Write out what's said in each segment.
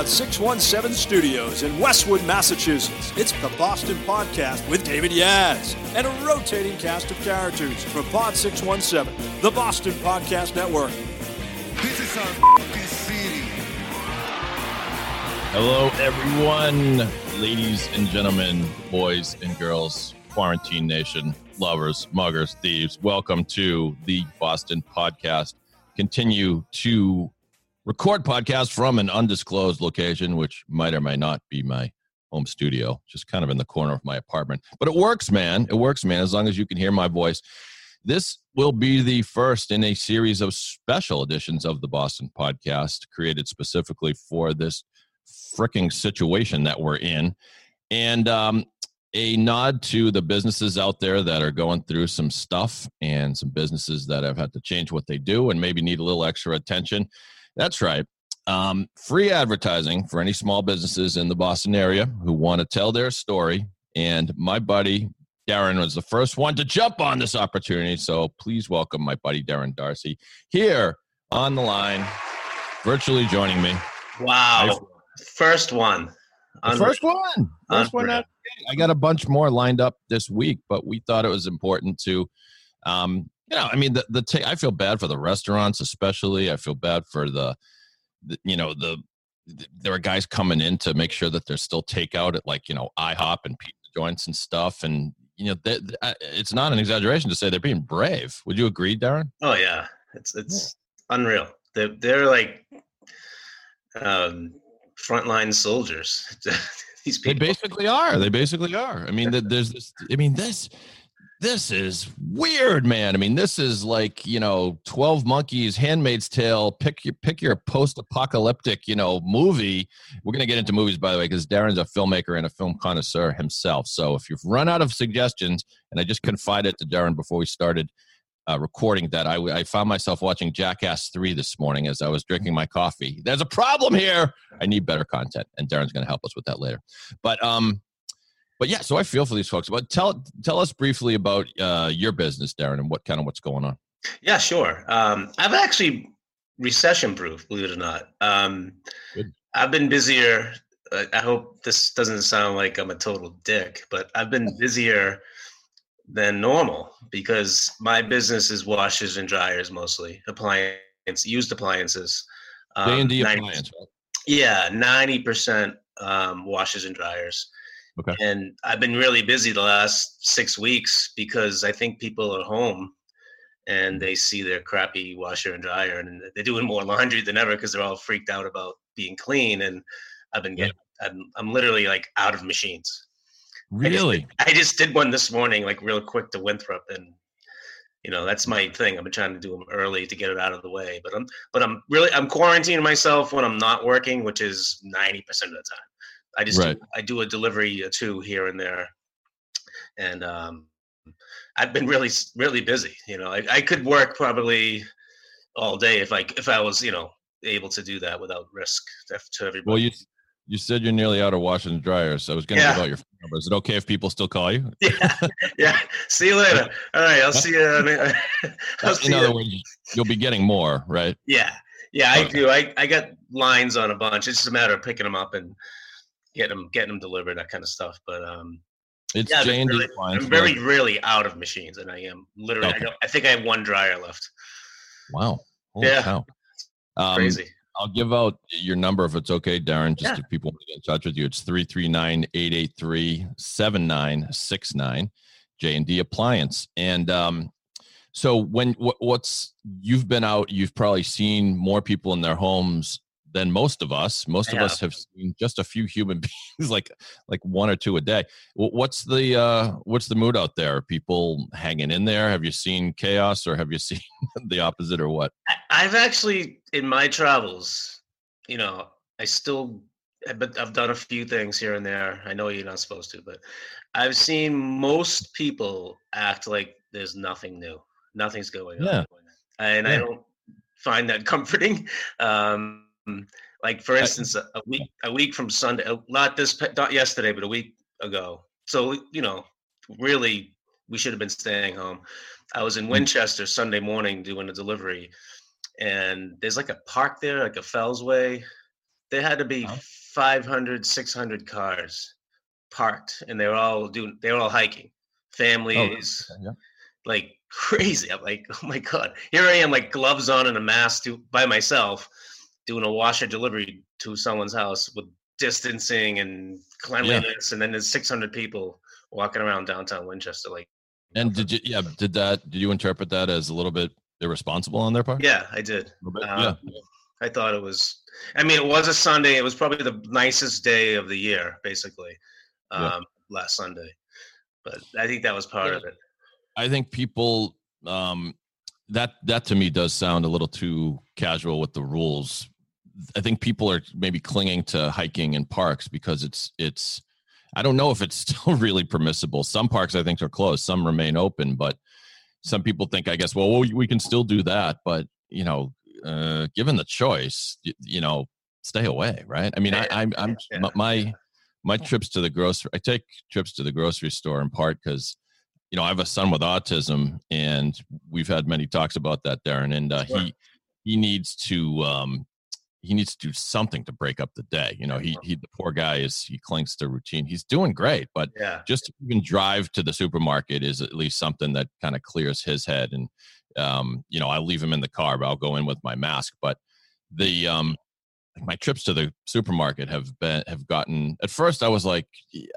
Pod 617 studios in Westwood, Massachusetts, it's the Boston Podcast with David Yaz and a rotating cast of characters from Pod 617, the Boston Podcast Network. This is our f***ing city. Hello, everyone, ladies and gentlemen, boys and girls, quarantine nation, lovers, muggers, thieves. Welcome to the Boston Podcast. Continue to record podcasts from an undisclosed location, which might or might not be my home studio, just kind of in the corner of my apartment. But it works, man. It works, man, as long as you can hear my voice. This will be the first in a series of special editions of the Boston Podcast created specifically for this freaking situation that we're in. And um, a nod to the businesses out there that are going through some stuff and some businesses that have had to change what they do and maybe need a little extra attention. That's right. Um, free advertising for any small businesses in the Boston area who want to tell their story. And my buddy Derron was the first one to jump on this opportunity. So please welcome my buddy Derron Darcy here on the line, virtually joining me. Wow. First one. The first one. First one out. I got a bunch more lined up this week, but we thought it was important to, um, you know, I mean, the the I feel bad for the restaurants, especially. I feel bad for the, the you know, the there are guys coming in to make sure that there's still takeout at like you know IHOP and pizza joints and stuff, and you know, they, they- it's not an exaggeration to say they're being brave. Would you agree, Derron? Oh yeah. It's it's unreal. They're they're like um frontline soldiers. These people. They basically are. They basically are. I mean, th- there's this. I mean, this. This is weird, man. I mean, this is like you know, Twelve Monkeys, Handmaid's Tale. Pick your pick your post-apocalyptic, you know, movie. We're gonna get into movies, by the way, because Derron's a filmmaker and a film connoisseur himself. So if you've run out of suggestions, and I just confided to Derron before we started uh, recording that I, I found myself watching Jackass 3 this morning as I was drinking my coffee. There's a problem here. I need better content, and Derron's going to help us with that later. But um, but yeah, so I feel for these folks. But tell tell us briefly about uh, your business, Derron, and what kind of what's going on. Yeah, sure. Um, I've actually recession proof, believe it or not. Um, I've been busier. Uh, I hope this doesn't sound like I'm a total dick, but I've been busier than normal because my business is washers and dryers mostly, appliance used appliances. J and D 90 Appliance. right? Yeah, ninety percent um, washers and dryers. Okay. And I've been really busy the last six weeks because I think people are home and mm-hmm. they see their crappy washer and dryer and they're doing more laundry than ever because they're all freaked out about being clean. And I've been Yeah. getting, I'm, I'm literally like out of machines. I just- Really? I just did one this morning, like real quick to Winthrop, and you know that's my thing. I've been trying to do them early to get it out of the way, but I'm but I'm really I'm quarantining myself when I'm not working, which is ninety percent of the time. I just Right. do, I do a delivery or two here and there, and um, I've been really really busy. You know, I, I could work probably all day if I if I was you know able to do that without risk to, everybody. Well, you you said you're nearly out of washing and dryers. So I was going to Yeah. give out your phone number. Is it okay if people still call you? yeah, yeah. See you later. All right, I'll see you. I mean, I'll see In other you. words, you'll be getting more, right? Yeah, yeah, I Okay. do. I, I got lines on a bunch. It's just a matter of picking them up and getting them getting them delivered, that kind of stuff. But um, It's yeah, J and D. I'm very really out of machines, and I am literally. I, don't, I think I have one dryer left. Wow. Holy Yeah. cow. Um, Crazy. I'll give out your number if it's okay, Derron, just Yeah. if people want to get in touch with you. It's 339-883-7969, J&D Appliance. And um, so when what, what's you've been out, you've probably seen more people in their homes than most of us. Most of Yeah. us have seen just a few human beings, like like one or two a day. What's the uh, what's the mood out there? Are people hanging in there? Have you seen chaos, or have you seen the opposite, or what? I've actually in my travels, you know, I still but I've done a few things here and there. I know you're not supposed to, but I've seen most people act like there's nothing new. Nothing's going Yeah. on. And I don't find that comforting. Um like for instance, a, a week a week from Sunday, uh, not this not yesterday, but a week ago. So, you know, really we should have been staying home. I was in Mm. Winchester Sunday morning doing a delivery and there's like a park there, like a Fellsway. There had to be Huh? 500, 600 cars parked, and they were all doing, they were all hiking, families, Oh, yeah. like crazy. I'm like, oh my god, here I am, like gloves on and a mask, to, by myself, doing a washer delivery to someone's house with distancing and cleanliness, and then there's 600 people walking around downtown Winchester, like. And did you? Yeah, did that? Did you interpret that as a little bit irresponsible on their part? Yeah, I did. A little bit? Um, I thought it was. I mean, it was a Sunday. It was probably the nicest day of the year, basically, um, Yeah. last Sunday. But I think that was part Yeah. of it. I think people um that that to me does sound a little too casual with the rules. I think people are maybe clinging to hiking in parks because it's it's I don't know if it's still really permissible. Some parks I think are closed, some remain open, but some people think I guess well we can still do that, but you know, uh given the choice, you, you know, stay away, right? I mean, I I'm, I'm Yeah. my my trips to the grocery I take trips to the grocery store in part cuz you know, I have a son with autism, and we've had many talks about that, Derron. And uh, Sure. he he needs to um, he needs to do something to break up the day. You know, he he the poor guy is he clings to routine. He's doing great, but Yeah. just to even drive to the supermarket is at least something that kind of clears his head. And um, you know, I leave him in the car, but I'll go in with my mask. But the um, my trips to the supermarket have been have gotten at first i was like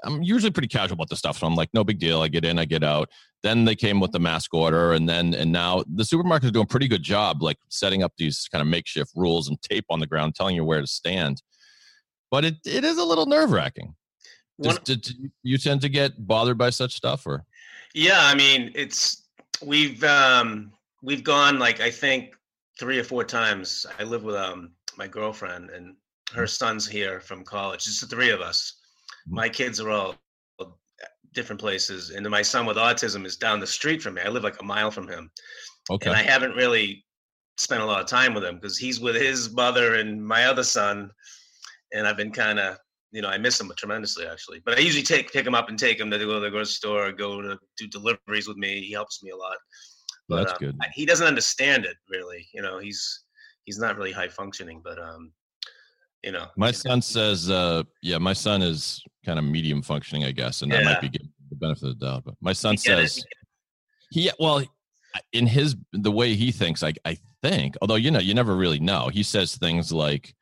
i'm usually pretty casual about the stuff so i'm like no big deal i get in i get out then they came with the mask order and then and now the supermarket is doing a pretty good job like setting up these kind of makeshift rules and tape on the ground telling you where to stand but it, it is a little nerve-wracking One, Does, did you tend to get bothered by such stuff or yeah. I mean, it's we've um we've gone like I think three or four times. I live with um my girlfriend and her son's here from college. Just the three of us. Mhm. My kids are all different places, and then my son with autism is down the street from me. I live like a mile from him. okay and I haven't really spent a lot of time with him because he's with his mother and my other son, and I've been kind of, you know, I miss him tremendously actually. But I usually take pick him up and take him to go to the grocery store, or go to do deliveries with me. He helps me a lot. Well, But, that's um, good He doesn't understand it really. You know, he's he's not really high functioning, but um, you know, my son says uh yeah my son is kind of medium functioning i guess and that might be giving the benefit of the doubt but my son it, says you He well, in his the way he thinks, I I think. Although you know, you never really know. He says things like,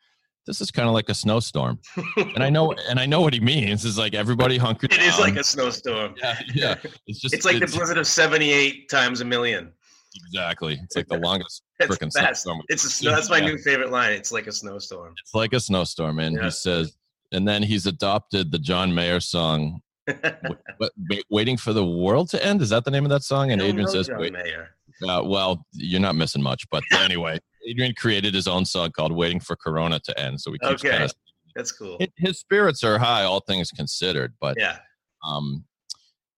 "This is kind of like a snowstorm," and I know, and I know what he means. Is like everybody hunkered down. it is like a snowstorm. yeah, yeah. It's just It's like the blizzard of '78 times a million. Exactly. It's like the longest freaking snowstorm. It's a snow. That's my Yeah. new favorite line. It's like a snowstorm. It's like a snowstorm, and Yeah. he says, and then he's adopted the John Mayer song. "Wa- wa- wait- waiting for the world to end is that the name of that song and adrian says John wait Mayer. Uh, well, you're not missing much, but anyway, Adrian created his own song called "Waiting for Corona to End," so we keep Okay. kind of That's cool. his spirits are high, all things considered. But Yeah. um,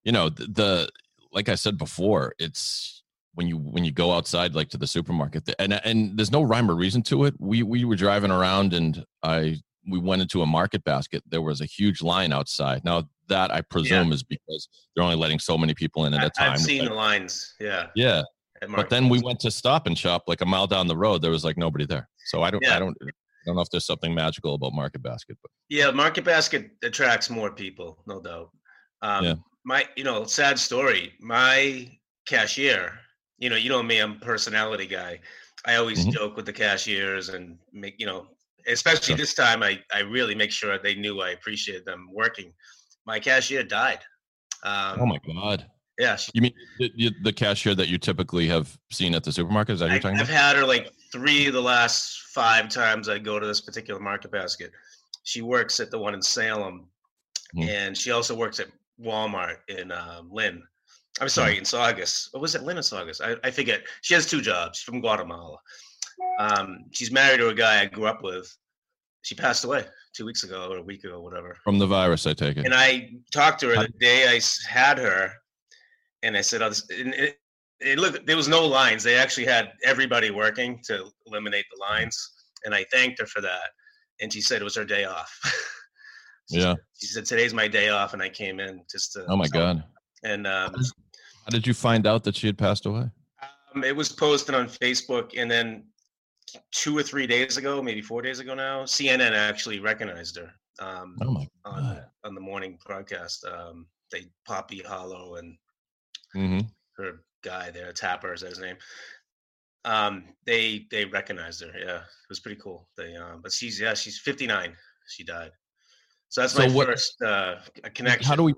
you know, the, the like I said before, it's when you when you go outside, like to the supermarket, and and there's no rhyme or reason to it. We we were driving around, and I we went into a market basket. There was a huge line outside. Now that I presume is because they're only letting so many people in at a time. I've seen Like, the lines. Yeah. yeah, but then we went to Stop and Shop like a mile down the road. There was like nobody there. So I don't, Yeah. I don't, I don't know if there's something magical about Market Basket, but Yeah, Market Basket attracts more people, no doubt. Um, Yeah. My, you know, sad story. My cashier, you know, you know me, I'm a personality guy. I always Mhm. joke with the cashiers and make, you know, especially Sure. this time, I, I really make sure they knew I appreciated them working. My cashier died. Um, oh my god! Yeah, she, You mean the, the cashier that you typically have seen at the supermarket? Is that I, you're talking I've about? had her like three of the last five times I go to this particular market basket. She works at the one in Salem, Hmm. and she also works at Walmart in um, Lynn. I'm sorry, in Saugus. What was it, Lynn or Saugus? I, I forget. She has two jobs She's from Guatemala. Um, she's married to a guy I grew up with. She passed away two weeks ago or a week ago, whatever. From the virus, I take it. And I talked to her the day I had her, and I said, oh, this, and it, it looked, there was no lines. They actually had everybody working to eliminate the lines. And I thanked her for that. And she said it was her day off. She Yeah. said- She said, today's my day off. And I came in just to. Oh my God. And um, How did you find out that she had passed away? um, it was posted on Facebook. And then two or three days ago, maybe four days ago now, CNN actually recognized her. Um, Oh my on, God. on the morning broadcast, um, they Poppy Harlow and hmm her guy there, Tapper is that his name. Um, they they recognized her. Yeah, it was pretty cool. They um, but she's yeah, she's 59. She died. So that's So my what- first uh connection. How do we?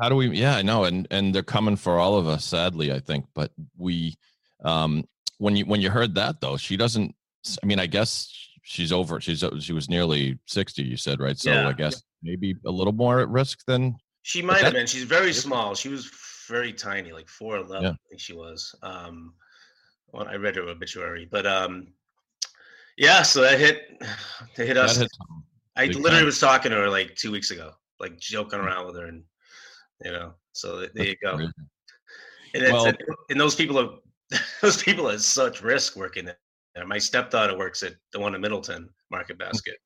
How do we? Yeah, I know, and and they're coming for all of us, sadly, I think. But we, um, when you when you heard that though, she doesn't. I mean, I guess she's over. She's she was nearly sixty. You said right, so Yeah. I guess maybe a little more at risk than. She might have been. She's very small. She was very tiny, like four eleven. Yeah. I think she was. Um, well, I read her obituary, but um, yeah. So that hit. They hit us. That hit, I literally time. was talking to her like two weeks ago, like joking around with her, and you know. So th- there you go. crazy. And, it's, Well- and those people are those people are such risk working there. My stepdaughter works at the one in Middleton Market Basket,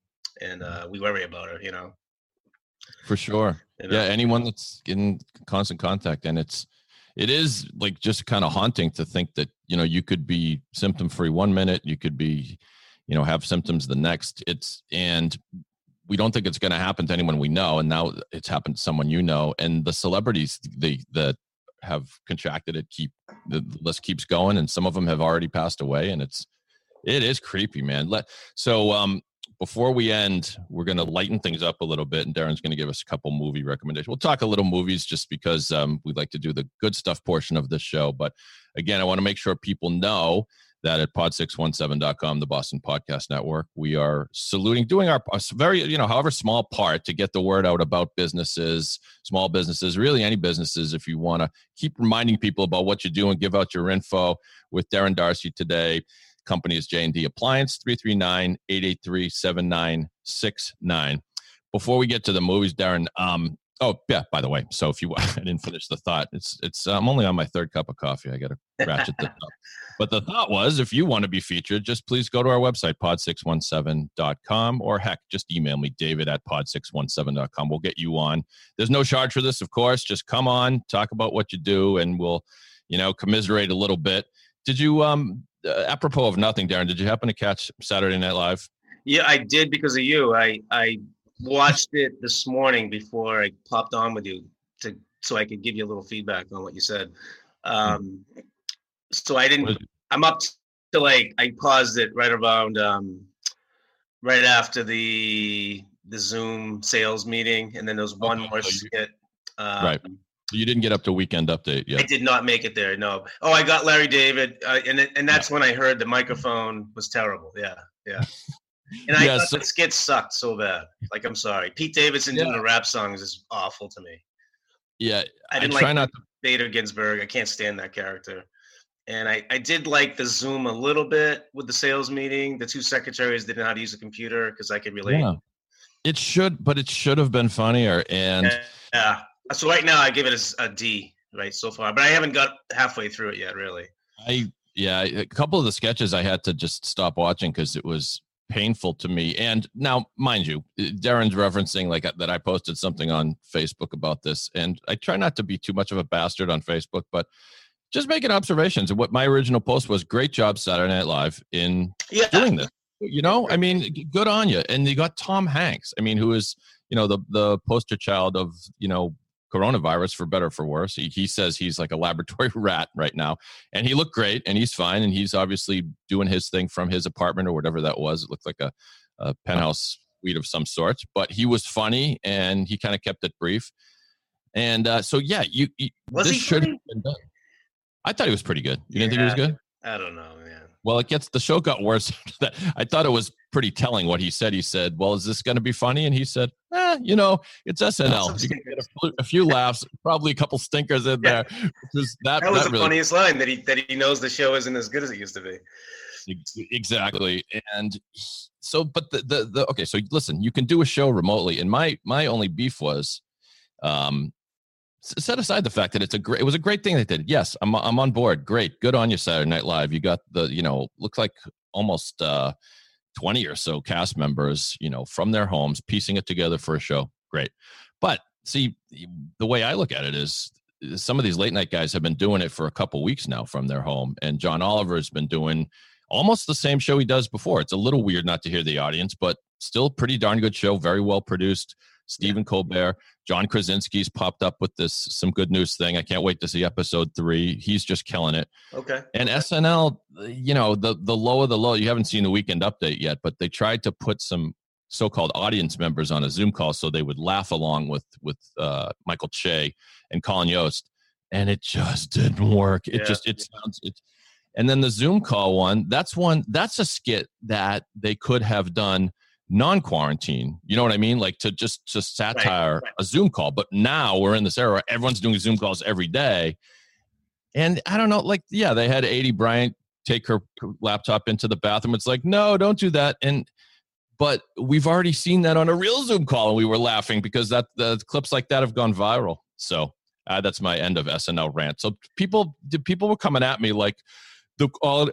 and uh, we worry about her. You know. for sure. you know? Yeah, anyone that's in constant contact, and it's it is like just kind of haunting to think that you know you could be symptom free one minute, you could be, you know, have symptoms the next. It's and we don't think it's going to happen to anyone we know, and now it's happened to someone you know, and the celebrities they that have contracted it keep the list keeps going, and some of them have already passed away, and it's it is creepy, man. Let so um before we end, we're going to lighten things up a little bit, and Derron's going to give us a couple movie recommendations. We'll talk a little movies just because um, we like to do the good stuff portion of the show. But again, I want to make sure people know that at pod617.com, the Boston Podcast Network, we are saluting, doing our very, you know, however small part to get the word out about businesses, small businesses, really any businesses. If you want to keep reminding people about what you do and give out your info with Derron Darcy today company is J&D Appliance, 339-883-7969. Before we get to the movies, Derron, um, oh, yeah, by the way, so if you, I didn't finish the thought. It's, it's, I'm only on my third cup of coffee. I got to ratchet this up. But the thought was, if you want to be featured, just please go to our website, pod617.com, or heck, just email me, david at pod617.com. We'll get you on. There's no charge for this, of course. Just come on, talk about what you do, and we'll, you know, commiserate a little bit. Did you, um, uh, apropos of nothing, Derron, did you happen to catch Saturday Night Live? Yeah, I did because of you. I I watched it this morning before I popped on with you to so I could give you a little feedback on what you said. Um, so I didn't. I'm up to like I paused it right around um, right after the the Zoom sales meeting, and then there was one Okay, more so you- skit. Um, Right. You didn't get up to weekend update yeah I did not make it there. No. Oh, I got Larry David, uh, and and that's when I heard the microphone was terrible. Yeah, yeah. And I Yeah, thought so- the skit sucked so bad. Like I'm sorry, Pete Davidson doing the rap songs is awful to me. Yeah, I I, didn't try like not to. Bader Ginsburg. I can't stand that character. And I, I did like the Zoom a little bit with the sales meeting. The two secretaries didn't know how to use a computer because I could relate. Yeah. It should, but it should have been funnier. And Yeah. Uh, so right now I give it a a D right so far, but I haven't got halfway through it yet, really. I, yeah, a couple of the sketches I had to just stop watching because it was painful to me. And now, mind you, uh, Derron's referencing like uh, that I posted something on Facebook about this, and I try not to be too much of a bastard on Facebook, but just making observations. And what my original post was: great job, Saturday Night Live, in Yeah. doing this. You know, I mean, good on you. And you got Tom Hanks. I mean, who is you know the the poster child of you know coronavirus for better or for worse. He, he says he's like a laboratory rat right now, and he looked great, and he's fine, and he's obviously doing his thing from his apartment or whatever that was. It looked like a, a penthouse suite of some sort, but he was funny, and he kind of kept it brief. And uh, so, yeah, you, you Was this should have been done. I thought he was pretty good. You didn't think he was good? I don't know, man. Well, it gets the show got worse. I thought it was pretty telling what he said. He said, "Well, is this going to be funny?" And he said, "Eh, you know, it's SNL. You get a, few- a few laughs, probably a couple stinkers in there." Was, that, That was that the really funniest line that he that he knows the show isn't as good as it used to be. Exactly. And so, but the, the, the, okay, so listen, you can do a show remotely. And my, my only beef was, um, set aside the fact that it's a great, it was a great thing they did. Yes, I'm, I'm on board. Great. Good on you, Saturday Night Live. You got the, you know, looks like almost, uh, 20 or so cast members, you know, from their homes, piecing it together for a show. Great. But see, the way I look at it is some of these late night guys have been doing it for a couple weeks now from their home. And John Oliver has been doing almost the same show he does before. It's a little weird not to hear the audience, but still pretty darn good show, very well produced. Stephen Colbert, John Krasinski's popped up with this some good news thing. I can't wait to see episode three. He's just killing it. Okay. And SNL, you know, the the low of the low. You haven't seen the weekend update yet, but they tried to put some so-called audience members on a Zoom call so they would laugh along with with uh, Michael Che and Colin Jost, and it just didn't work. It Yeah. just it sounds it. And then the Zoom call one, that's one that's a skit that they could have done non-quarantine. You know what I mean? Like to just just satire right. a Zoom call. But now we're in this era, everyone's doing Zoom calls every day. And I don't know, like, yeah, they had Aidy Bryant take her laptop into the bathroom. It's like, no, don't do that. And but we've already seen that on a real Zoom call, and we were laughing because that the clips like that have gone viral. So uh, that's my end of SNL rant. So people, people were coming at me like the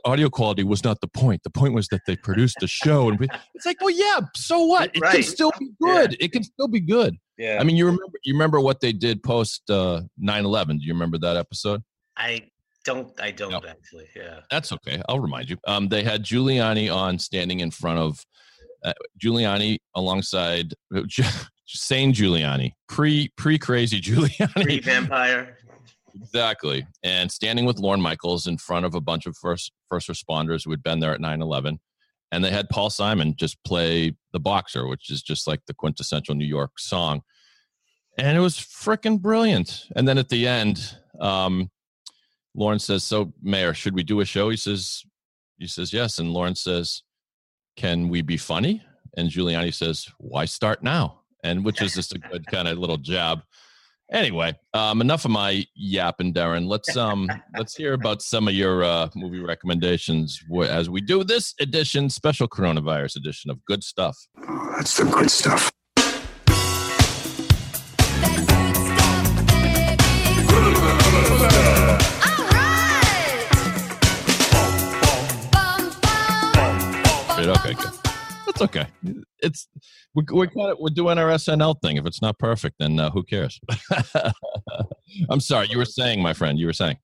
audio quality was not the point. The point was that they produced a show, and we, it's like, well, yeah, so what? It can still be good. It can still be good. Yeah. I mean, you remember you remember what they did post uh, 9/11? Do you remember that episode? I don't. I don't Yep. actually. Yeah. That's okay. I'll remind you. Um, they had Giuliani on standing in front of uh, Giuliani alongside uh, sane Giuliani, pre pre crazy Giuliani, Pre vampire. Exactly, and standing with Lorne Michaels in front of a bunch of first first responders who had been there at 9-11. and they had Paul Simon just play the boxer, which is just like the quintessential New York song, and it was freaking brilliant. And then at the end, um, Lorne says, "So, Mayor, should we do a show?" He says, "He says yes." And Lorne says, "Can we be funny?" And Giuliani says, "Why start now?" And which is just a good kind of little jab. Anyway, um, enough of my yapping, Derron. Let's um, let's hear about some of your uh, movie recommendations as we do this edition, special coronavirus edition of Good Stuff. Oh, that's the good stuff. Great, Okay, good. That's okay. It's we're, we're kind of we're doing our SNL thing. If it's not perfect, then uh, who cares? I'm sorry. You were saying, my friend. You were saying.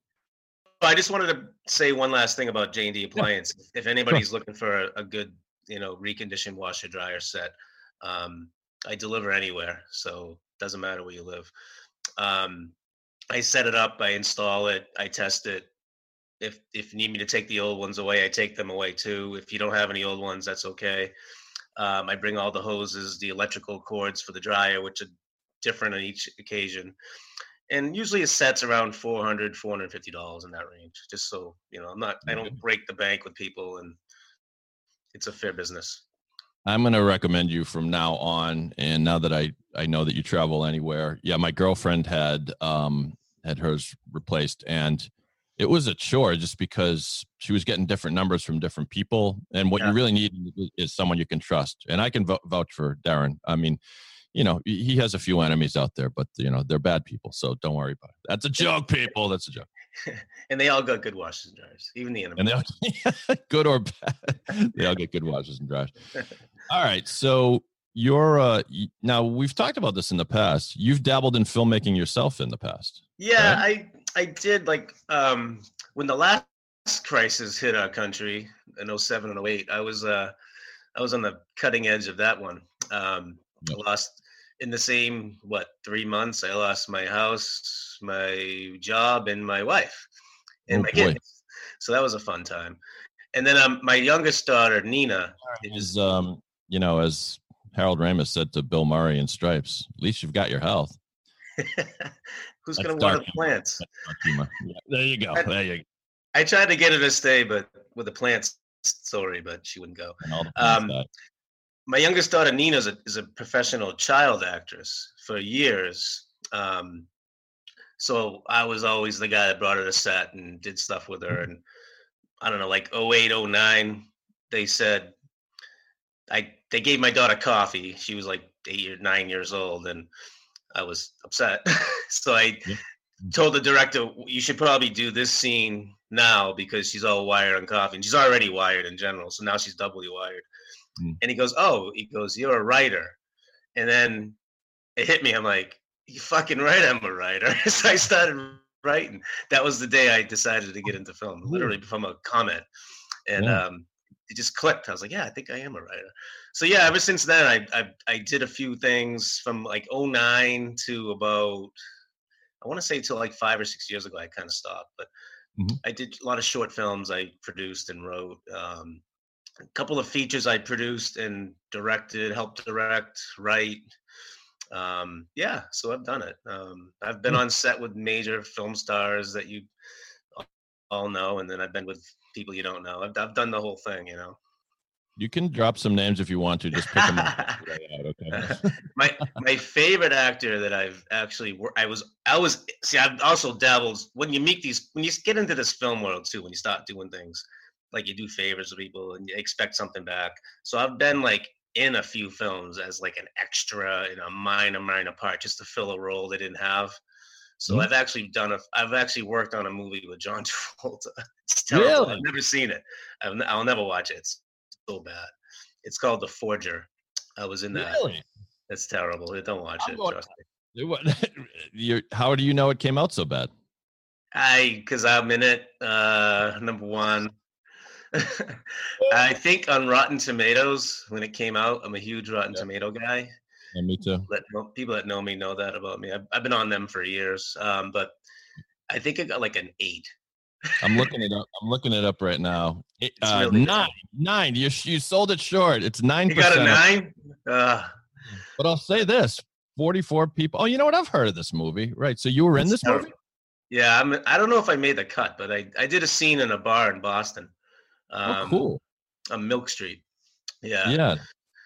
I just wanted to say one last thing about J and D Appliance. If anybody's looking for a, a good, you know, reconditioned washer dryer set, um, I deliver anywhere, so doesn't matter where you live. Um, I set it up, I install it, I test it. If if you need me to take the old ones away, I take them away too. If you don't have any old ones, that's okay. Um, I bring all the hoses, the electrical cords for the dryer, which are different on each occasion and usually it sets around 400 450 dollars in that range just so you know i'm not i don't break the bank with people and it's a fair business I'm going to recommend you from now on. And now that I I know that you travel anywhere, yeah, my girlfriend had um had hers replaced, and it was a chore just because she was getting different numbers from different people. And what Yeah. you really need is- someone you can trust. And I can vou- vouch for Derron. I mean, you know, he has a few enemies out there, but you know they're bad people. So don't worry about it. That's a joke, people. That's a joke. and they all got good washers and dryers even the enemy and they all good or bad they all get good washers and dryers all right so you're uh now we've talked about this in the past you've dabbled in filmmaking yourself in the past yeah i i did like um when the last crisis hit our country in 07 and 08 i was uh i was on the cutting edge of that one. Um. I lost in the same what three months i lost my house my job and my wife and Oh, my boy. kids. So that was a fun time. And then um my youngest daughter nina is um you know as harold ramis said to bill murray in stripes at least you've got your health who's going to water the plants Yeah, there you go And- there you go I tried to get her to stay, but with the plants story, but she wouldn't go. And all the plants Um, my youngest daughter Nina is a, is a professional child actress for years. Um, so I was always the guy that brought her to set and did stuff with her. And I don't know, like 08, 09, they said I they gave my daughter coffee. She was like eight or nine years old, and I was upset. so I Yeah. told the director, "You should probably do this scene now because she's all wired on coffee, and she's already wired in general. So now she's doubly wired." Mm. And he goes, "Oh," he goes, "You're a writer," and then it hit me. I'm like, "You fucking right, I'm a writer." so I started writing. That was the day I decided to get into film, literally from a comment, and Yeah. um, it just clicked. I was like, "Yeah, I think I am a writer." So yeah, ever since then, I I, I did a few things from like 09 to about I want to say till like five or six years ago. I kind of stopped, but Mhm. I did a lot of short films. I produced and wrote. Um, a couple of features I produced and directed, helped direct, write. Um, yeah, so I've done it. Um, I've been Hmm. on set with major film stars that you all know, and then I've been with people you don't know. I've, I've done the whole thing, you know. You can drop some names if you want to. Just pick them out, okay? my my favorite actor that I've actually I was I was see I've also dabbled when you meet these when you get into this film world too when you start doing things like you do favors to people and you expect something back. So I've been like in a few films as like an extra in a minor minor part just to fill a role they didn't have. So Mhm. I've actually done a I've actually worked on a movie with John Travolta. It's terrible. Really? I've never seen it. I've, n- I'll never watch it. It's so bad. It's called The Forger. I was in that. really? It's terrible. Don't watch I'm it. going- Trust me. Wa- You're, how do you know it came out so bad? I because I'm in it. Uh, number one. I think on Rotten Tomatoes when it came out, I'm a huge Rotten Yeah. Tomato guy. Yeah, me too. Let people that know me know that about me. I've, I've been on them for years, um, but I think it got like an eight. I'm looking it up. I'm looking it up right now. It, uh, really good. nine, nine. You you sold it short. It's nine You got a nine? Uh, But I'll say this: forty-four people. Oh, you know what? I've heard of this movie. Right. So you were in this movie? Yeah, I'm. I don't know if I made the cut, but I I did a scene in a bar in Boston. Um, oh, cool. On Milk Street. Yeah. Yeah.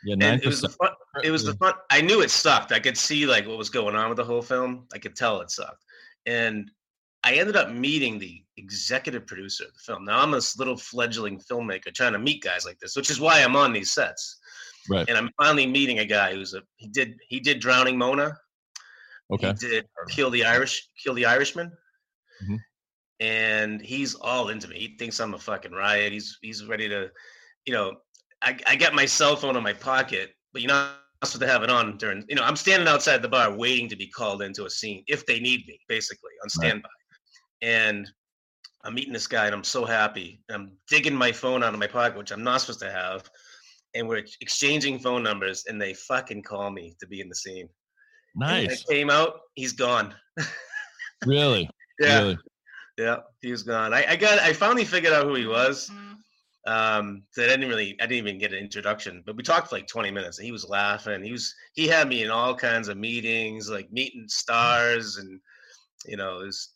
Yeah. Nine And it was the fun, it was the fun. I knew it sucked. I could see like what was going on with the whole film. I could tell it sucked, and I ended up meeting the executive producer of the film. Now I'm this little fledgling filmmaker trying to meet guys like this, which is why I'm on these sets. Right. And I'm finally meeting a guy who's a he did he did Drowning Mona. Okay. He did Kill the Irish Kill the Irishman. Mm-hmm. And he's all into me. He thinks I'm a fucking riot. He's he's ready to, you know, I, I got my cell phone in my pocket, but you're not supposed to have it on during, you know, I'm standing outside the bar waiting to be called into a scene if they need me, basically, on standby. And I'm meeting this guy and I'm so happy. I'm digging my phone out of my pocket, which I'm not supposed to have. And we're exchanging phone numbers and they fucking call me to be in the scene. And when Nice. came out, he's gone. Really. Yeah. Really. Yeah, he was gone. I, I got I finally figured out who he was. Um, so I didn't really I didn't even get an introduction, but we talked for like 20 minutes and he was laughing. He was he had me in all kinds of meetings, like meeting stars and you know, it was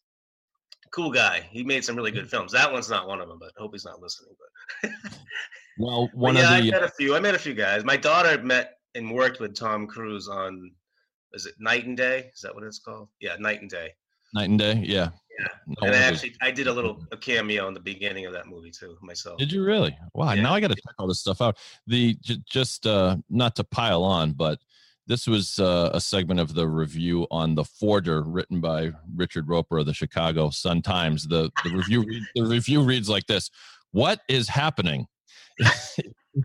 cool guy. He made some really good mm-hmm. films. That one's not one of them, but I hope he's not listening. But, Well, but one yeah, I of the uh met a few. I met a few guys. My daughter met and worked with Tom Cruise on is it Knight and Day? Is that what it's called? Yeah, Knight and Day. knight and day. Yeah. Yeah. No and I actually I did a little mm-hmm. a cameo in the beginning of that movie too myself. Did you really? Wow. Yeah. Now I got to check all this stuff out. The just uh, not to pile on, but this was uh, a segment of the review on the Forger, written by Richard Roeper of the Chicago Sun Times. The the review read, the review reads like this: What is happening?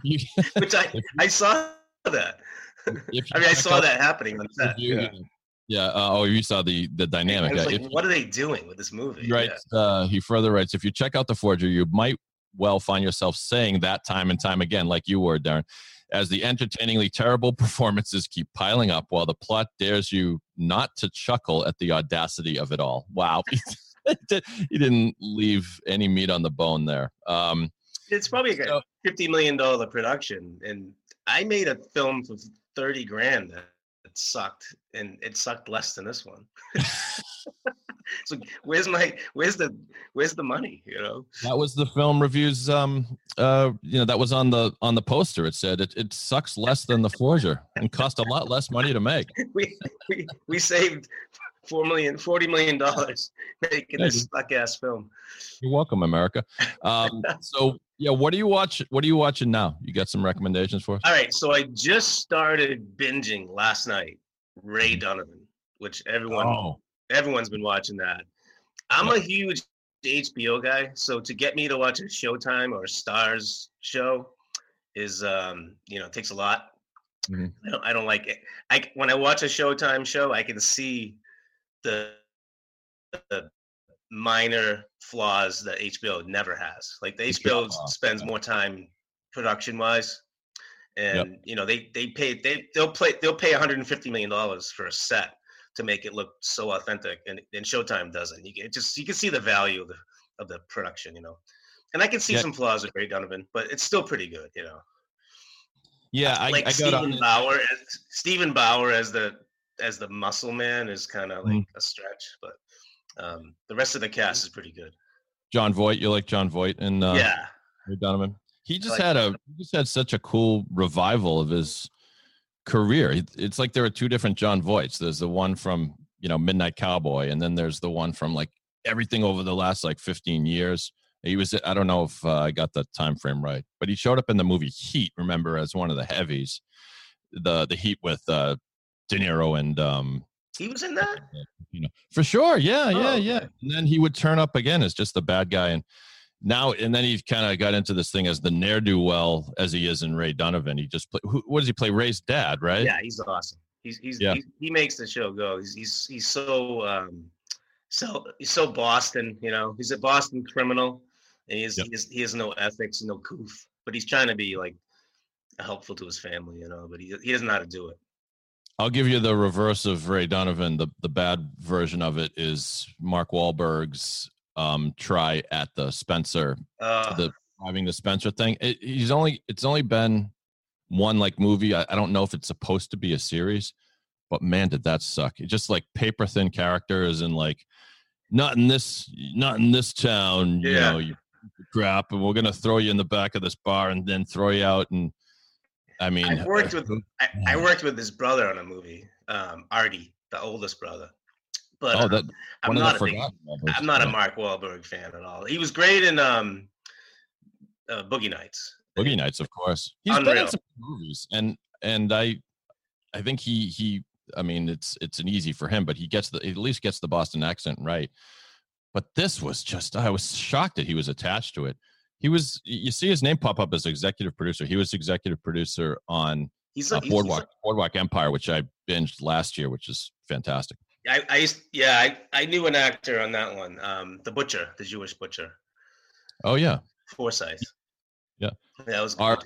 Which I I saw that. I mean, I saw that happening on set. review- Yeah. yeah. uh, oh, you saw the the dynamic. like, if- what are they doing with this movie? Right. writes, uh, he further writes, if you check out The Forger, you might well find yourself saying that time and time again, like you were, Derron, as the entertainingly terrible performances keep piling up while the plot dares you not to chuckle at the audacity of it all. Wow. he didn't leave any meat on the bone there. Um, It's probably a fifty million dollar production, and I made a film for thirty grand that sucked, and it sucked less than this one. So where's my where's the where's the money? You know. That was the film reviews. Um, uh, you know, that was on the on the poster. It said it, it sucks less than the Forger and cost a lot less money to make. we we, we saved four million, forty million dollars making this suck ass film. You're welcome, America. Um, so yeah, what are you watch? What are you watching now? You got some recommendations for us? All right, so I just started binging last night. Ray Donovan, which everyone Oh, everyone's been watching that. I'm a huge HBO guy, so to get me to watch a Showtime or a Starz show is um, you know, takes a lot. Mhm. I don't I don't like it. I when I watch a Showtime show, I can see the the minor flaws that HBO never has. Like the HBO off, spends more time production wise. And you know, they they pay they they'll play they'll pay 150 million dollars for a set to make it look so authentic and, and Showtime doesn't. You can just you can see the value of the of the production, you know. And I can see Yeah. some flaws with Ray Donovan, but it's still pretty good, you know. yeah, I, like I got on. Steven. Bauer as Steven Bauer as the as the muscle man is kind of like Mhm. a stretch, but um the rest of the cast is pretty good. Jon Voight. You like Jon Voight and uh, yeah. Donovan? He just like had a he just had such a cool revival of his career. It's like there are two different Jon Voights. There's the one from you know Midnight Cowboy, and then there's the one from like everything over the last like 15 years. He was I don't know if uh, I got the time frame right, but he showed up in the movie Heat. Remember as one of the heavies, the the Heat with uh, De Niro and um, He was in that? you know for sure yeah yeah Oh, yeah okay. and then he would turn up again as just the bad guy and now and then he kind of got into this thing as the ne'er-do-well as he is in ray donovan he just play who, what does he play ray's dad right Yeah, he's awesome. He's he's, Yeah. he's he makes the show go. He's he's he's so um so he's so Boston, you know. He's a Boston criminal and he has Yep. he, has, he has no ethics, no coof, but he's trying to be like helpful to his family, you know, but he he doesn't know how to do it. I'll give you the reverse of ray donovan the, the bad version of it is mark Wahlberg's um try at the Spenser Uh, the having the Spenser thing. It, he's only it's only been one like movie. I, I don't know if it's supposed to be a series, but man, did that suck! It just like paper thin characters and like not in this not in this town. You know, you crap, and we're gonna throw you in the back of this bar and then throw you out. And I mean, I've worked with I, I worked with his brother on a movie, um, Artie, the oldest brother. But oh um, I'm not a big. I'm not a Mark Wahlberg fan at all. He was great in um uh, Boogie Nights. Boogie Nights, of course. He's been in some movies, and and I, I think he he. I mean, it's it's an easy for him, but he gets the at least gets the Boston accent right. But this was just I was shocked that he was attached to it. He was you see his name pop up as executive producer. He was executive producer on He's uh, like he's- Boardwalk Boardwalk Empire, which I binged last year, which is fantastic. I, I used, yeah, I, I knew an actor on that one. Um, the butcher, the Jewish butcher, Oh yeah, Forsyth. Yeah. that was. Our-.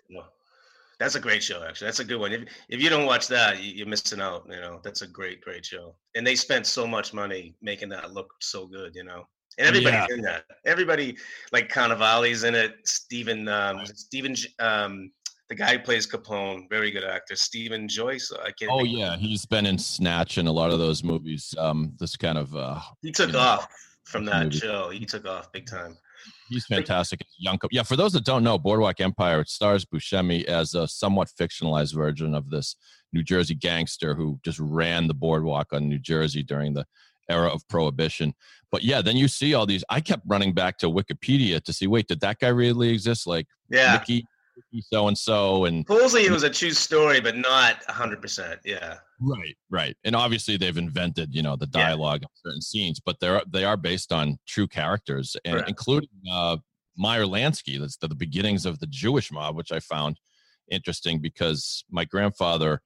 That's a great show, actually. That's a good one. If if you don't watch that, you, you're missing out. You know, that's a great, great show. And they spent so much money making that look so good. You know, and everybody's in that. Everybody like Cannavale's in it. Stephen, um, Stephen, um, the guy who plays Capone, very good actor. Stephen Joyce. I can't. oh yeah, he's been in Snatch and a lot of those movies. Um, this kind of uh, He took know, off from that movie. show. He took off big time. He's fantastic. as Young, yeah. For those that don't know, Boardwalk Empire stars Buscemi as a somewhat fictionalized version of this New Jersey gangster who just ran the boardwalk on New Jersey during the era of Prohibition. But yeah, then you see all these. I kept running back to Wikipedia to see. Wait, did that guy really exist? Like Yeah. Mickey, so and so, and Supposedly it was a true story, but not 100%. Yeah. Right, right, and obviously they've invented, you know, the Yeah. dialogue of certain scenes, but they're they are based on true characters, and Correct. including uh, Meyer Lansky. That's the, the beginnings of the Jewish mob, which I found interesting because my grandfather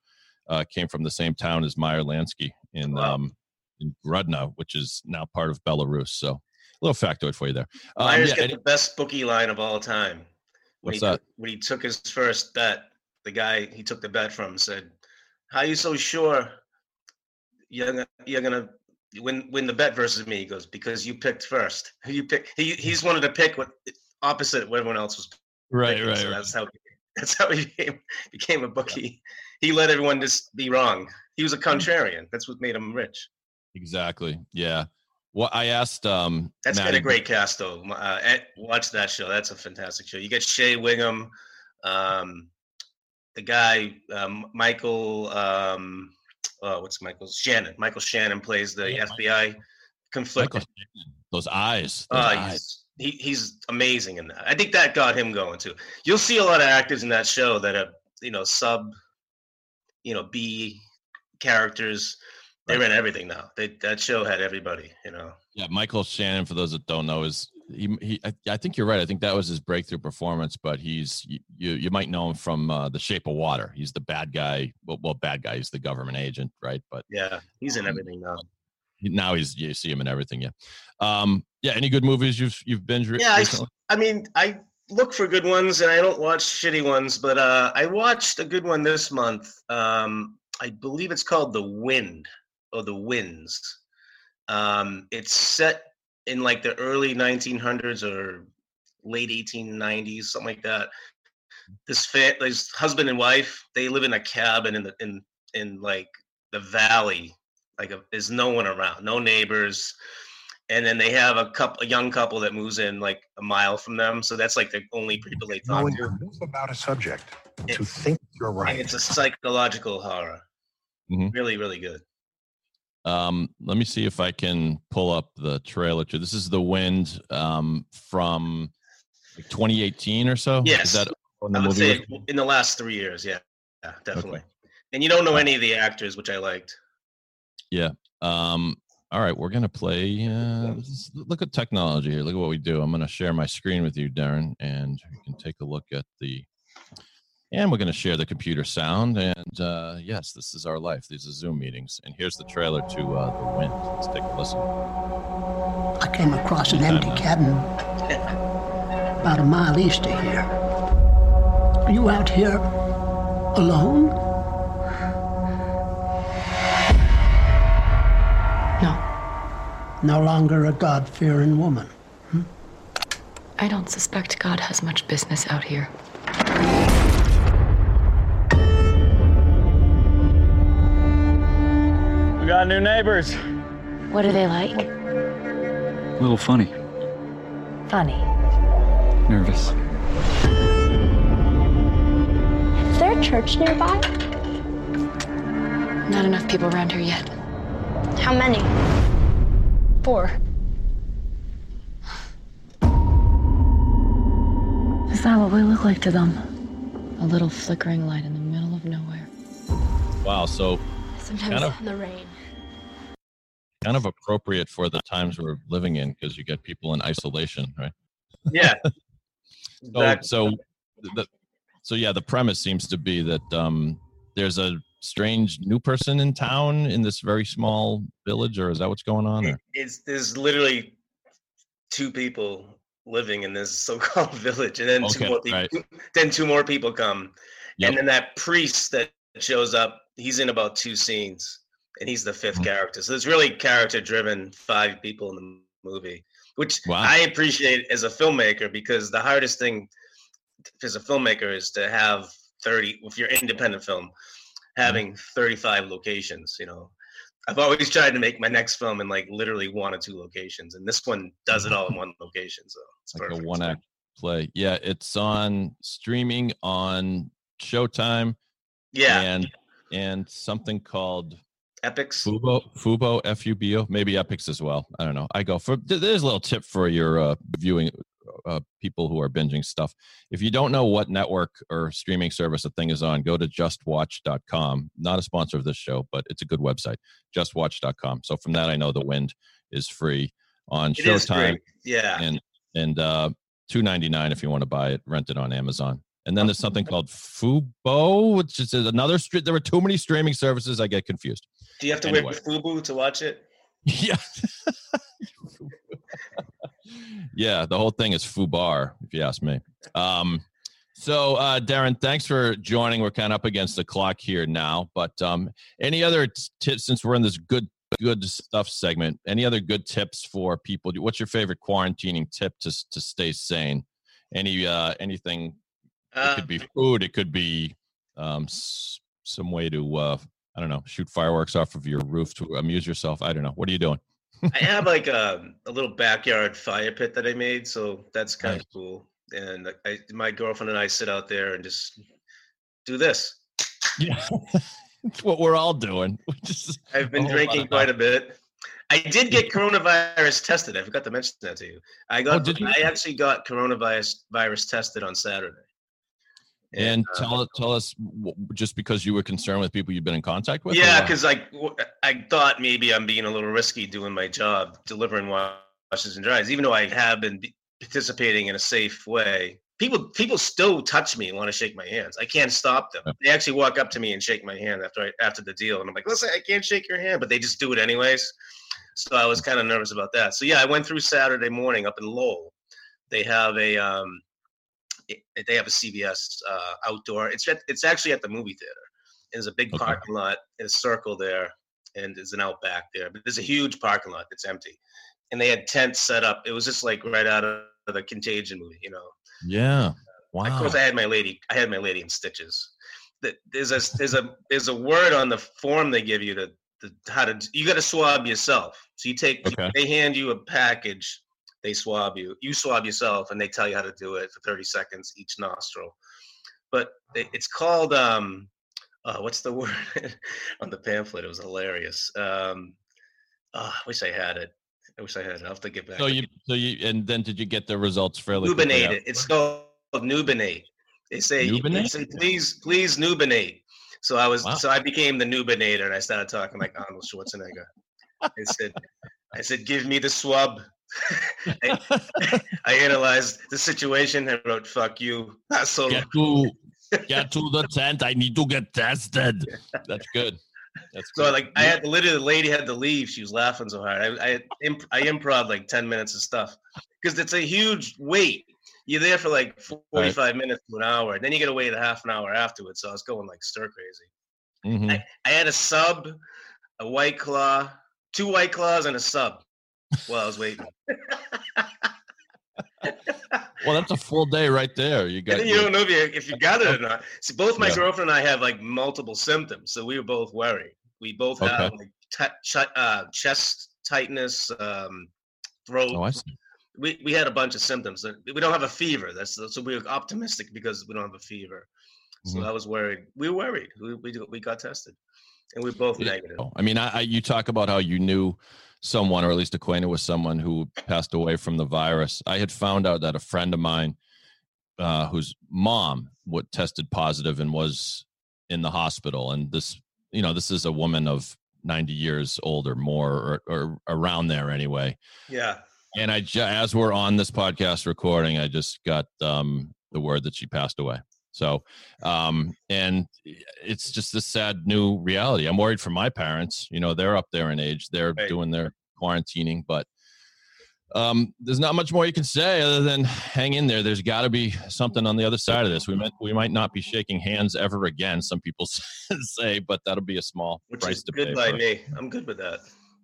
uh, came from the same town as Meyer Lansky in Wow. um, in Grodno, which is now part of Belarus. So, a little factoid for you there. Um, Myers yeah, got any- the best bookie line of all time. When What's he, that? When he took his first bet, the guy he took the bet from said, "How are you so sure you're gonna, you're gonna win win the bet versus me?" He goes, "Because you picked first. You pick. He he's wanted to pick what opposite what everyone else was right, picking, right, so right. That's how that's how he became, became a bookie. He let everyone just be wrong. He was a contrarian. That's what made him rich. Exactly. Yeah. Well, I asked. Um, That's Maddie- a great cast though. Uh, watch that show. That's a fantastic show. You get Shea Whigham, um, the guy um, Michael. Um, uh, what's Michael Shannon? Michael Shannon plays the Yeah, FBI conflict. Michael Those eyes. Those Uh, eyes. he's, he, he's amazing in that. I think that got him going too. You'll see a lot of actors in that show that are, you know, sub, you know, B characters. They're in everything now. They that show had everybody. You know. Yeah, Michael Shannon. For those that don't know, is he? he I, I think you're right. I think that was his breakthrough performance. But he's you. You, might know him from uh, The Shape of Water. He's the bad guy. Well, well, bad guy. He's the government agent, right? But Yeah, he's in Um, everything now. now he's you see him in everything. Yeah. Um. Yeah. Any good movies you've you've binged re- Yeah, I. I mean, I look for good ones and I don't watch shitty ones, but uh, I watched a good one this month. Um, I believe it's called The Wind or The Winds. Um, it's set in like the early 1900s or late 1890s, something like that. This fa- this husband and wife, they live in a cabin in the in in like the valley. Like a, there's no one around, no neighbors and then they have a couple, a young couple that moves in like a mile from them. So that's like the only people they talk to. about a subject to think you're right. it's a psychological horror. Mhm. Really, really good. Um, let me see if I can pull up the trailer to this is the wind um from like 2018 or so. Yes. Is that on the I would movie? say list? in the last three years, yeah, yeah, definitely. And you don't know any of the actors, which I liked. Yeah. Um, all right, we're gonna play. Uh, is- look at technology here. Look at what we do. I'm gonna share my screen with you, Derron, and you can take a look at the. And we're gonna share the computer sound. And uh, yes, this is our life. These are Zoom meetings. And here's the trailer to uh, the wind. Let's take a listen. I came across an empty cabin about a mile east of here. Are you out here alone? No. No longer a God fearing woman. I don't suspect God has much business out here. Got new neighbors. What are they like? A little funny. Funny. Nervous. Is there a church nearby? Not enough people around here yet. How many? Four. Is that what we look like to them? A little flickering light in the middle of nowhere. Wow. So Sometimes Kind of. in the rain. Kind of appropriate for the times we're living in because you get people in isolation, right? Yeah. So, Exactly. so, the, so yeah, the premise seems to be that um, there's a strange new person in town in this very small village, or is that what's going on? Or? it's there's literally two people living in this so-called village, and then two more people. right. Then two more people come, Yep. and then that priest that shows up, he's in about two scenes, and he's the 5th Mhm. character. So it's really character-driven. Five people in the movie, which Wow. I appreciate as a filmmaker because the hardest thing as a filmmaker is to have 30 if you're independent film having 35 locations you know i've always tried to make my next film in like literally one or two locations and this one does it all in one location so it's like perfect a one act play. Yeah, it's on streaming on Showtime yeah and and something called Epix Fubo, Fubo, F U B O, maybe Epix as well. I don't know. I go for there's a little tip for your uh, viewing uh, people who are binging stuff. If you don't know what network or streaming service a thing is on, go to justwatch.com. Not a sponsor of this show, but it's a good website. Justwatch.com. So from that, I know the wind is free on it Showtime yeah and and uh, two ninety nine if you want to buy it, rent it on Amazon. And then there's something called Fubo, which is another. Str- there were too many streaming services. I get confused. do you have to anyway. wear fubu to watch it Yeah. yeah, the whole thing is foobar, if you ask me. Um, so, uh, Derron, thanks for joining. We're kind of up against the clock here now, but um, any other tips since we're in this good good stuff segment? Any other good tips for people? What's your favorite quarantining tip to to stay sane? Any uh, anything? It uh, could be food. It could be um, s- some way to uh, I don't know, shoot fireworks off of your roof to amuse yourself. I don't know. What are you doing? I have like a, a little backyard fire pit that I made, so that's kind Nice. of cool. And I, my girlfriend and I sit out there and just do this. Yeah. It's what we're all doing. Just I've been a whole lot drinking quite a bit. I did get coronavirus tested. I forgot to mention that to you. I got. Oh, you? I actually got coronavirus virus tested on Saturday. And uh, tell tell us just because you were concerned with people you've been in contact with. Yeah, because I I thought maybe I'm being a little risky doing my job, delivering washes and dries, even though I have been participating in a safe way. People people still touch me and want to shake my hands. I can't stop them. They actually walk up to me and shake my hand after I, after the deal, and I'm like, listen, I can't shake your hand, but they just do it anyways. So I was kind of nervous about that. So yeah, I went through Saturday morning up in Lowell. They have a um, they have a CVS uh, outdoor. It's at, it's actually at the movie theater. There's a big Okay. parking lot in a circle there, and there's an outback there. But there's a huge parking lot that's empty, and they had tents set up. It was just like right out of the Contagion movie, you know. yeah. Wow. Of course, I had my lady. I had my lady in stitches. There's a there's a there's a word on the form they give you to, to how to you got to swab yourself. So you take Okay. they hand you a package, they swab you, you swab yourself, and they tell you how to do it for 30 seconds each nostril. But it- it's called um, uh, what's the word on the pamphlet? It was hilarious. Um, oh, I wish I had it. I wish I had it. I'll have to get back. so you so you and then did you get the results fairly quickly Nubinate it. It's called Nubinate. They say, they Nubinate? say, please, please Nubinate. So I was, Wow. so I became the Nubinator, and I started talking like Arnold Schwarzenegger. I said, I said, give me the swab. I, I analyzed the situation. And I wrote, "Fuck you." So Get to get to the tent. I need to get tested. That's good. That's So good. like I had literally the lady had to leave. She was laughing so hard. I I, imp- I improv like ten minutes of stuff because it's a huge wait. You're there for like forty five minutes to an hour, and then you got to wait a half an hour afterwards. So I was going like stir crazy. Mhm. I, I had a sub, a white claw, two white claws, and a sub while I was waiting. Well, that's a full day right there. You got you don't know if you if you got it or not. See, both my Yeah. girlfriend and I have like multiple symptoms, so we were both worried. We both have like t- uh, chest tightness, um, throat. Oh, I see. We we had a bunch of symptoms. Uh, We don't have a fever. That's so we were optimistic because we don't have a fever. So Mhm. I was worried. We were worried. We we, we got tested, and we both Yeah. negative. I mean, I, I you talk about how you knew someone, or at least acquainted with someone who passed away from the virus. I had found out that a friend of mine, uh, whose mom what tested positive and was in the hospital, and this, you know, this is a woman of ninety years old or more, or, or around there anyway. Yeah. And I, as we're on this podcast recording, I just got um, the word that she passed away. So, um, and it's just this sad new reality. I'm worried for my parents. You know, they're up there in age. They're Right. doing their quarantining, but um, there's not much more you can say other than hang in there. There's got to be something on the other side of this. We might we might not be shaking hands ever again. Some people say, but that'll be a small Which price to pay. good by me. I'm good with that.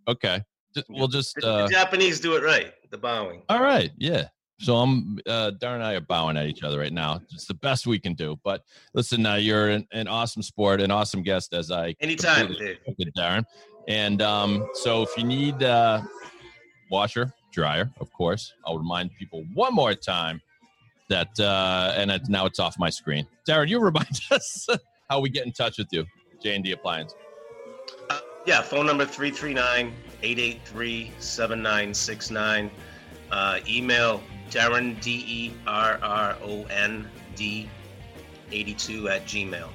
Okay, just, we'll just. Uh, the Japanese do it right. The bowing. all right, yeah. So I'm uh Derron and I are bowing at each other right now. It's the best we can do. But listen, uh, you're an, an awesome sport, an awesome guest as I Anytime, expected, Derron. And um, so if you need uh washer, dryer, of course, I'll remind people one more time that uh and it, now it's off my screen. Derron, you remind us how we get in touch with you, J and D Appliance. Uh, yeah, phone number 339-883-7969. Uh, email Derron, D E R R O N D 82 at Gmail.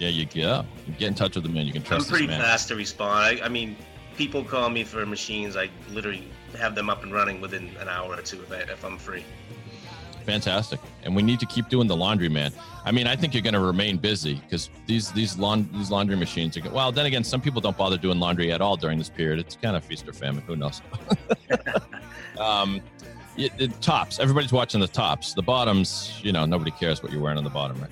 Yeah, you yeah. You get in touch with the man. You can trust I'm trust pretty this man. fast to respond. I, I mean, people call me for machines. I literally have them up and running within an hour or two if, I, if I'm free. Fantastic, and we need to keep doing the laundry, man. I mean, I think you're going to remain busy because these these laund- these laundry machines are. go- Well, then again, some people don't bother doing laundry at all during this period. It's kind of feast or famine. Who knows? um, it, it, tops. Everybody's watching the tops. The bottoms, you know, nobody cares what you're wearing on the bottom, right?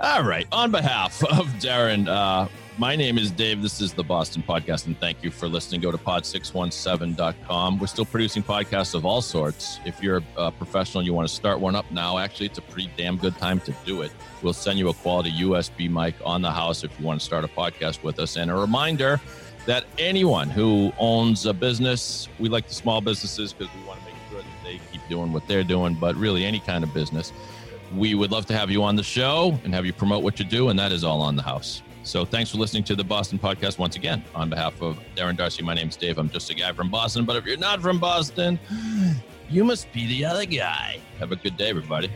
All right. On behalf of Derron, uh, my name is Dave. This is the Boston Podcast, and thank you for listening. Go to pod617.com. We're still producing podcasts of all sorts. If you're a professional and you want to start one up now, actually, it's a pretty damn good time to do it. We'll send you a quality USB mic on the house if you want to start a podcast with us. And a reminder that anyone who owns a business, we like the small businesses because we want to make sure that they keep doing what they're doing, but really any kind of business, we would love to have you on the show and have you promote what you do, and that is all on the house. So thanks for listening to the Boston podcast once again. On behalf of Derron Darcy, my name's Dave. I'm just a guy from Boston, but if you're not from Boston, you must be the other guy. Have a good day, everybody.